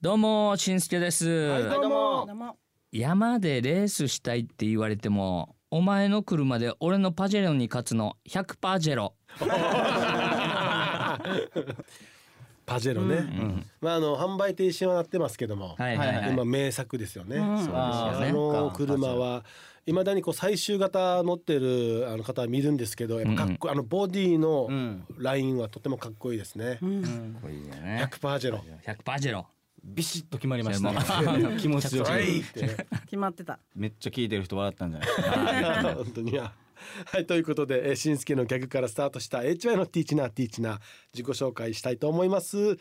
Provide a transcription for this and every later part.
どうもしんすけです、はいどうも。どうも。山でレースしたいって言われてもお前の車で俺のパジェロに勝つの100パージェロ。パジェロね、まああの販売停止はなってますけども、はいはいはい、今名作ですよね、うん。そうですよあねの車はいまだにこう最終型乗ってるあの方は見るんですけどやっぱかっこいいあのボディのうん。ラインはとてもかっこいいですね、うん。こいいよね。100パージェロ。100パージェロ。ビシッと決まりました。ね 気持ちよく。ね決まってた。めっちゃ聞いてる人笑ったんじゃない 本当に。やはいということでえーしんすけのギャグからスタートした HY のティーチナーティーチナー自己紹介したいと思います。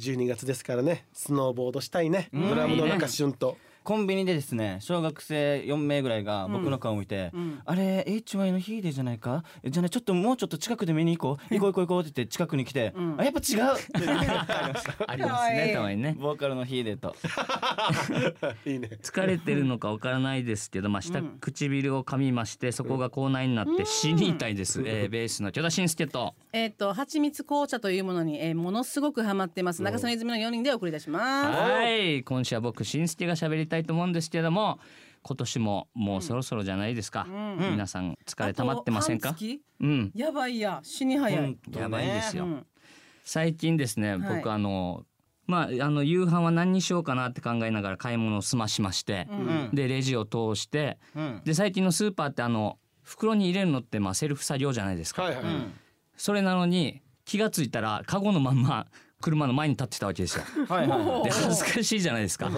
12月ですからねスノーボードしたいね。ドラムの中シュンとコンビニでですね小学生4名ぐらいが僕の顔を見て「ん。あれ HY のヒーデーじゃないか？えじゃあねちょっともうちょっと近くで見に行こう。行こう行こう行こう」って言って近くに来て「ん。あやっぱ違う!」ってありますねたまにね。ボーカルのヒーデーと。いいね。疲れてるのかわからないですけど、まあ、下唇を噛みましてそこが口内になって死に痛いです、えー、ベースの。巨田慎介とえっ、と蜂蜜紅茶というものに、えー、ものすごくハマってます。中曽根泉の4人でお送り出します。はい。今週は僕慎介が喋りたいと思うんですけども今年ももうそろそろじゃないですか、皆さん疲れ溜まってませんか？うん。やばいや死に早い、ね。やばいですよ、うん。最近ですね、はい。僕あのまああの夕飯は何にしようかなって考えながら買い物を済ましまして、うん。でレジを通してうん。で最近のスーパーってあの袋に入れるのってまあセルフ作業じゃないですか、はいはい、うん。それなのに気がついたらカゴのまんま車の前に立ってたわけですよ。はいはいはい。で恥ずかしいじゃないですか。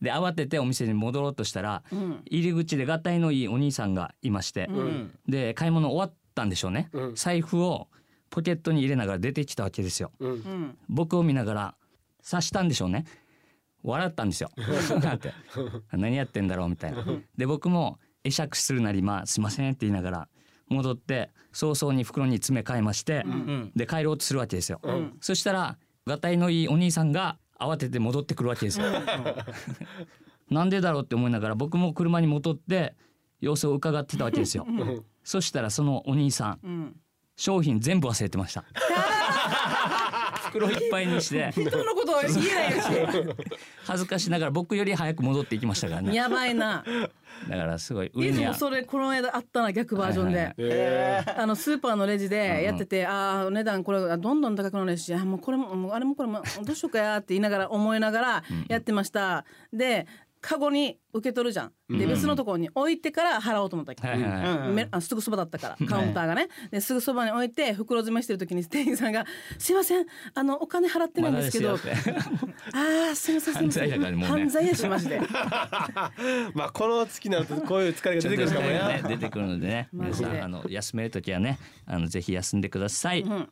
で慌ててお店に戻ろうとしたらうん。入り口で合体のいいお兄さんがいまして、うん。で買い物終わったんでしょうね、うん。財布をポケットに入れながら出てきたわけですよ。僕を見ながら察したんでしょうね。笑ったんですよ。なん。て 何やってんだろうみたいな。で僕も会釈するなりまあすいませんって言いながら戻って早々に袋に詰め替えまして、うん。で帰ろうとするわけですよ、ん。そしたらがたいのいいお兄さんが慌てて戻ってくるわけですよ。なんでだろうって思いながら僕も車に戻って様子を伺ってたわけですよ。そしたらそのお兄さんうん。商品全部忘れてました。袋いっぱいにして恥ずかしながら僕より早く戻っていきましたからね。やばいな。だからすごいいつも上にはそれこの間あったな逆バージョンはいはいでえあのスーパーのレジでやってて、ああお値段これがどんどん高くなるしあもうこれももうあれもこれもどうしようかやって言いながら思いながらやってました、でカゴに受け取るじゃん。で別のところに置いてから払おうと思ったっけ、はいはいはい。うん。めあすぐそばだったから。カウンターがね。ですぐそばに置いて袋詰めしてる時に店員さんが「すいません。あのお金払ってないんですけど」ああすいませんすいません。犯罪だからねもうね。犯罪やしマジで。まあこの月になるとこういう疲れが出てくるかもねや出てくるのでね。マジで。皆さんあの休める時はねあのぜひ休んでください、ん。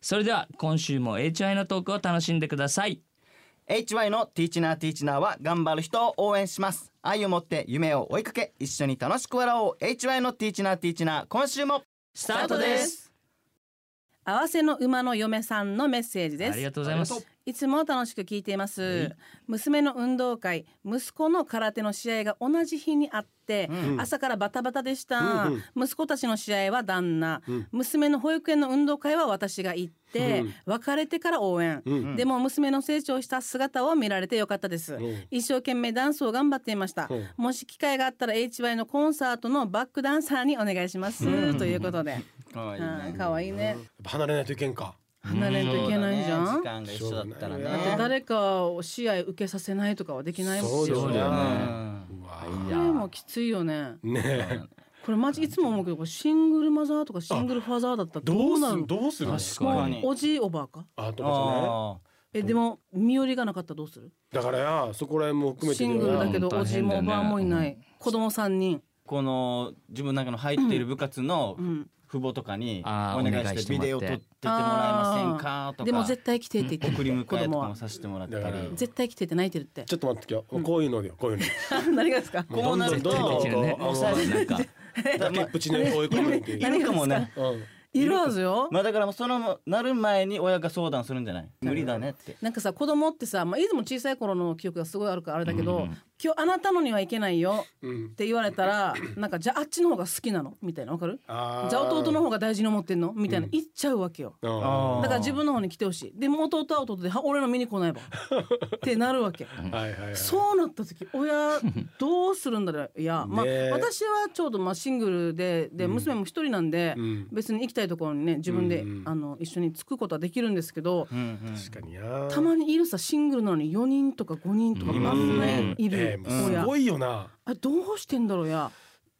それでは今週も HI のトークを楽しんでください HY のティーチナーティーチナーは頑張る人を応援します。愛を持って夢を追いかけ一緒に楽しく笑おう。HY のティーチナーティーチナー今週もスタートです。合わせの馬の嫁さんのメッセージです。ありがとうございますいつも楽しく聞いています、娘の運動会息子の空手の試合が同じ日にあって、朝からバタバタでした、息子たちの試合は旦那、娘の保育園の運動会は私が行って、別れてから応援、でも娘の成長した姿を見られてよかったです、一生懸命ダンスを頑張っていました、もし機会があったら HY のコンサートのバックダンサーにお願いします、ということで、かわいいはい。かわいいね。離れないといけんか離れんといけないじゃん、時間が一緒だったらねだで誰かを試合受けさせないとかはできないもんそうですよね。そうだよねこれもきついよね。ね。えこれマジいつも思うけどシングルマザーとかシングルファザーだったらどどうなる？どうする？確かに。もうおじいおばあか？あとかじゃあえでも身寄りがなかったらどうする？ねだからやそこら辺も含めてシングルだけどうんおじいもおばあもいな大い子供三人。この自分の中の入っている部活のん父母とかにお願いしててもらって。デオ撮ってってもらえませんかとか。でも絶対来てって言って送り迎子供はえとかもさせてもらったり絶対来てって泣いてるって。ちょっと待って今日。こういうのでよこういうの。何がですか？こうなると絶対できるねどんどんもうなんか崖っぷちに追い込むっていういるかもねうんいるはずよまあだからもうそのなる前に親が相談するんじゃない無理だねってなんかさ子供ってさ、まあ、いつも小さい頃の記憶がすごいあるからあれだけど、今日あなたのにはいけないようん。って言われたらなんかじゃああっちの方が好きなの？みたいな。わかる？じゃあ弟の方が大事に思ってんの？みたいな。言っちゃうわけよ。だから自分の方に来てほしい。でも弟は弟では俺の見に来ないわ。ってなるわけ。ーはいはいはい。そうなった時親どうするんだろう？いや、まあ私はちょうどまあシングルでで娘も一人なんで、うん。別に行きたいところにね自分で、うんうん。あの一緒に着くことはできるんですけど、うんうん。確かにな。たまにいるさシングルなのに4人とか5人とかまずね。いるえーす親、ごいよな。あどうしてんだろうや。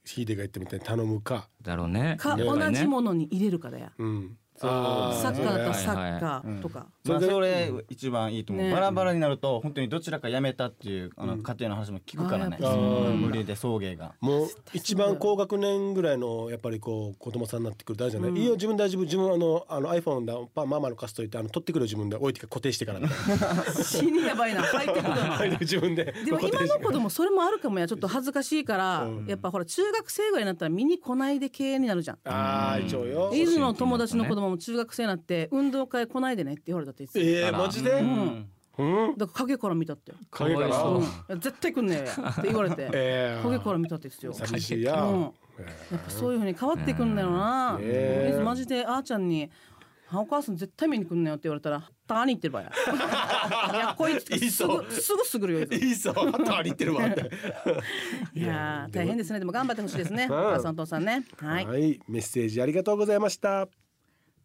ヒデが言ってみたいに頼むか。だろうね。か、ね。同じものに入れるかだや。うんサッカーだったらサはいはい。ッカーとか、まあそれ一番いいと思う、ね。バラバラになると本当にどちらか辞めたっていうあの家庭の話も聞くからね、う。なん。だ無理で送迎が。もう一番高学年ぐらいのやっぱりこう子供さんになってくるとあれじゃない、いいよ自分大丈夫？自分あのあの iPhone だパママの貸しといてあの取ってくる自分で置いて固定してから。死にやばいなハイテクだな自分で。でも今の子供それもあるかもや。ちょっと恥ずかしいから、やっぱほら中学生ぐらいになったら見に来ないで系になるじゃん。ああ一応よ。伊豆の友達の子供も中学生になって運動会来ないでねって言われたって言ってた。えー、マジで、うん。うん、だから影から見たって、影から？かわいうん、絶対来んねえや。って言われて、えー。影から見たって言ってたよ。寂しいや、うん。えやっぱそういう風に変わっていくんだよな。ねえ伊豆マジであーちゃんにあお母さん絶対見に来んなよって言われたら「たに言ってる場合や 」いやこいつすいいぞぐすぐすぐるよいいぞあとありってるわっていやー大変ですねでも頑張ってほしいですねお母さんお父さんねはいはい、メッセージありがとうございました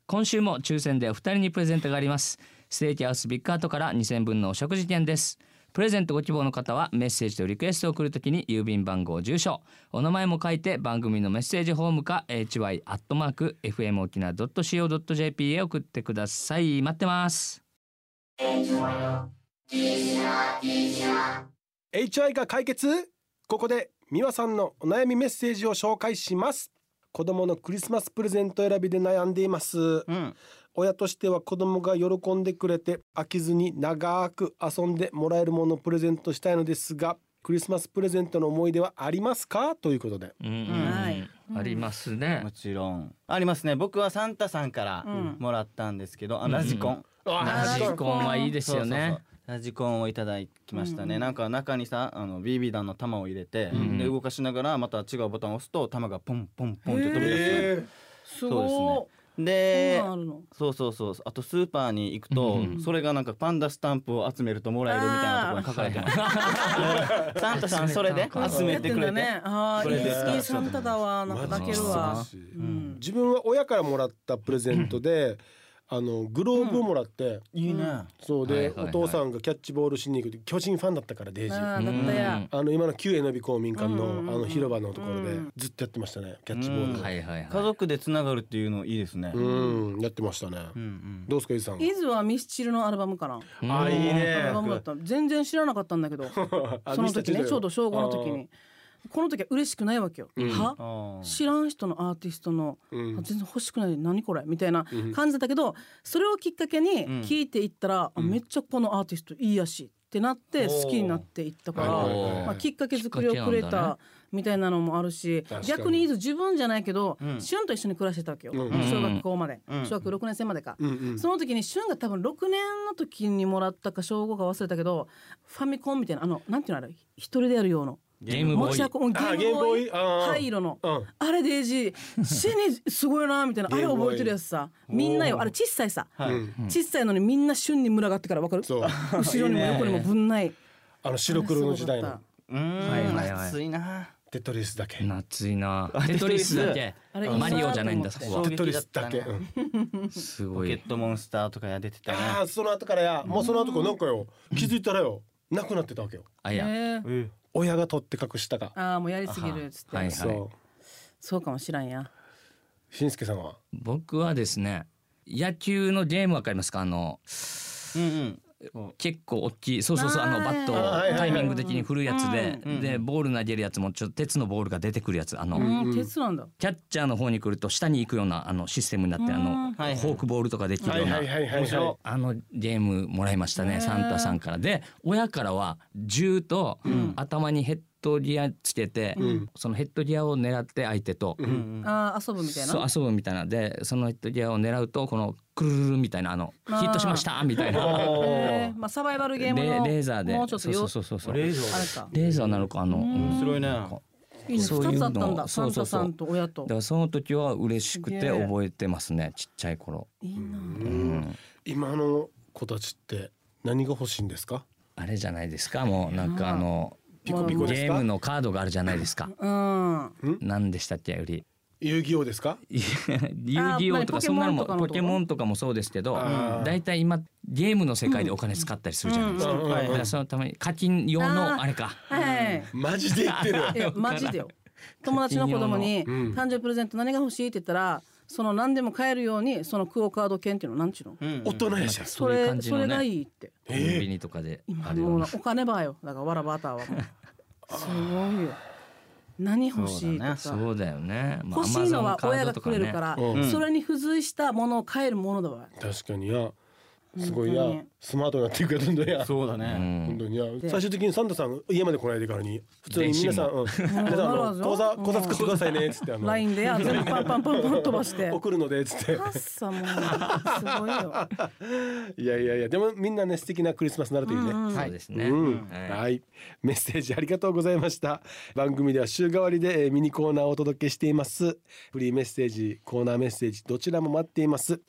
今週も抽選でお二人にプレゼントがあります。ステーキハウスビッグハートから2000分のお食事券です。プレゼントご希望の方はメッセージとリクエストを送るときに郵便番号住所。お名前も書いて番組のメッセージホームか hy アットマーク fm 沖縄 .co.jp へ送ってください。待ってます。HI が解決。ここで美和さんのお悩みメッセージを紹介します。子供のクリスマスプレゼント選びで悩んでいます、うん。親としては子供が喜んでくれて飽きずに長く遊んでもらえるものをプレゼントしたいのですがクリスマスプレゼントの思い出はありますか？ということで。うんはい。ありますね。もちろん。ありますね。僕はサンタさんからうん。もらったんですけど、あラジコン、ラジコンはいいですよそうそうねそうラジコンをいただきましたね、なんか中にさあの BB 弾の弾を入れて、んで動かしながらまた違うボタンを押すと弾がポンポンポンって飛び出す、そうごいでそんなんあるのそうそうそう。あとスーパーに行くと、それがなんかパンダスタンプを集めるともらえるみたいなところに書かれてます、サンタさんそれで？集めてくれて。やってんだね。それで。いいいサンタだわなんか泣けるわ。うん。自分は親からもらったプレゼントで あのグローブをもらって、いいね、そうで、はいはいはい。お父さんがキャッチボールしに行く巨人ファンだったからデイジ。ーあの今の旧江ノビ公民館の,、うん。うんうんあの広場のところでうん。ずっとやってましたねキャッチボール、うん。はいはいはい。家族でつながるっていうのいいですね、うん。やってましたね、うんうん。どうですか伊さん。伊豆はミスチルのアルバムかな？あいいね。アルバムだった。全然知らなかったんだけど。あその時ねちょうど小5の時あにこの時は嬉しくないわけよ、は？あー知らん人のアーティストの、うん。あ全然欲しくない。何これ？みたいな感じだったけど、それをきっかけに聞いていったら、あめっちゃこのアーティストいいやしってなって好きになっていったから、まあ、きっかけ作りをくれたみたいなのもあるし、逆に自分じゃないけど、ん。旬と一緒に暮らしてたわけよ、うん。小学校まで、うん。小学6年生までか。うんうん。その時に旬が多分6年の時にもらったか小5か忘れたけどファミコンみたいなあのなんていうのあれ？一人でやる用のゲームボーイ。ゲあームボーイゲームボーイ？あー。灰色の、うん。あれデイジー死にすごいなみたいな。あれ覚えてるやつさ。みんなよあれ小さいさ、はい。うん。小さいのにみんな旬に群がってからわかる？そう。後ろにも横にもぶんない。あの白黒の時代の。うーん、はいはいはい熱い。なテトリスだけ。夏いな。テトリスだけ。あれマリオじゃないんだテトリスだけ、すごい。ポケットモンスターとかや出てたね。ああその後からや。もうその後からなんかよ気づいたらよなくなってたわけよ。あいや親が取って隠したか。ああもうやりすぎるっつって、はいそう。そうかもしらんや。しんすけさんは？僕はですね野球のゲームわかりますか？あのうんうん結構大きいそうそうそうあのバットをタイミング的に振るやつでうん。でボール投げるやつもちょっと鉄のボールが出てくるやつあのうん。鉄なんだ。キャッチャーの方に来ると下に行くようなあのシステムになってあうん。のフォークボールとかできはいるようなあのゲームもらいましたねサンタさんから。で親からは銃と頭にヘッドドギアつけて、ん。そのヘッドギアを狙って相手と、うん。あー遊ぶみたいな？そう遊ぶみたいな。でそのヘッドギアを狙うとこのクルルルみたいなあのヒットしましたみたいな。えー。まあサバイバルゲームのレレーザーで。もうちょっとよそうそうそうそう。レーザあれか。レーザーなのかあの、うん。面白いね。いいね。そういうの。二つあったんだ。サそうそうそう。ンタさんと親と。だからその時は嬉しくて覚えてますねちっちゃい頃、いいな。うん、今の子たちって何が欲しいんですか？あれじゃないですかもうなんかあのピコピコですか？ゲームのカードがあるじゃないですか。うん。何でしたっけより。遊戯王ですか？遊戯王とかあそんなのもポケモンとかもそうですけどあー。だいたい今ゲームの世界でお金使ったりするじゃないですか、うん。うん。うん。だからそのために課金用のあれか。はいマジで言ってる。マジでよ。友達の子供にうん。誕生日プレゼント何が欲しいって言ったらその何でも買えるようにそのクオカード券っていうのなんちゅうの？うん。大人やし。そそういうれ感じのね。それがいいって。コンビニとかで今あるような。もうお金ばよ。だからわらバターはもう。すごいよ。何欲しいとか。そうだよね、まあ欲しいのは Amazon カー親がドとくれるから、うん。それに付随したものを買えるものだわ。確かに。やすごいやスマートになっていくからどんどんやうそうだね。ん。本当に。や最終的にサンタさん家まで来ないでからに普通に皆さん、うん、皆さん 口座口座作ってくださいねっつってあの。LINE でや 全部パンパンパンパン飛ばして。送るのでっつって。すごいよ。いやいやいやでもみんなね素敵なクリスマスになるといいね、うんそうですね、うん。はいはい、メッセージありがとうございました。番組では週替わりでえーミニコーナーをお届けしています。フリーメッセージコーナーメッセージどちらも待っています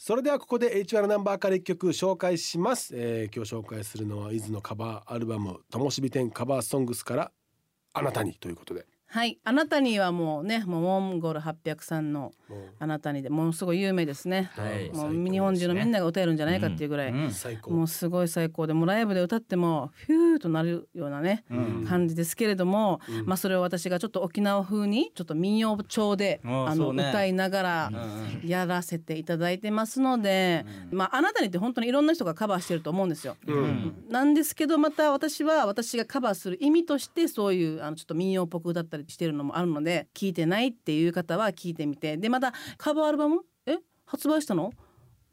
それではここで HR ナンバーから一曲紹介します、えー今日紹介するのは伊豆のカバーアルバム「ともしび天カバーソングス」から「あなたに」ということで。はい。あなたにはもうねもうモンゴル800さんのもう。あなたにでものすごい有名ですね、はい。もう日本中のみんなが歌えるんじゃないかっていうぐらい、もうすごい最高でもうライブで歌ってもフューとなるようなね、うん。感じですけれども、まあそれを私がちょっと沖縄風にちょっと民謡調であの歌いながらうんやらせていただいてますので、まああなたにって本当にいろんな人がカバーしてると思うんですよ。うん。なんですけどまた私は私がカバーする意味としてそういうあのちょっと民謡っぽく歌ったりしてるのもあるので聞いてないっていう方は聞いてみて。でまたカバーアルバム？え？発売したの？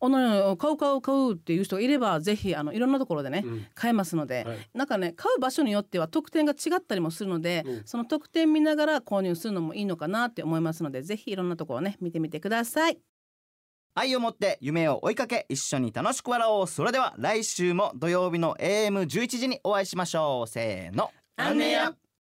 あの買う買う買うっていう人がいればぜひあのいろんなところでね、うん。買えますので、はい。なんかね買う場所によっては特典が違ったりもするので、うん。その特典見ながら購入するのもいいのかなって思いますのでぜひいろんなところをね見てみてください。愛を持って夢を追いかけ一緒に楽しく笑おう。それでは来週も土曜日の AM11 時にお会いしましょう。せーの。あんねや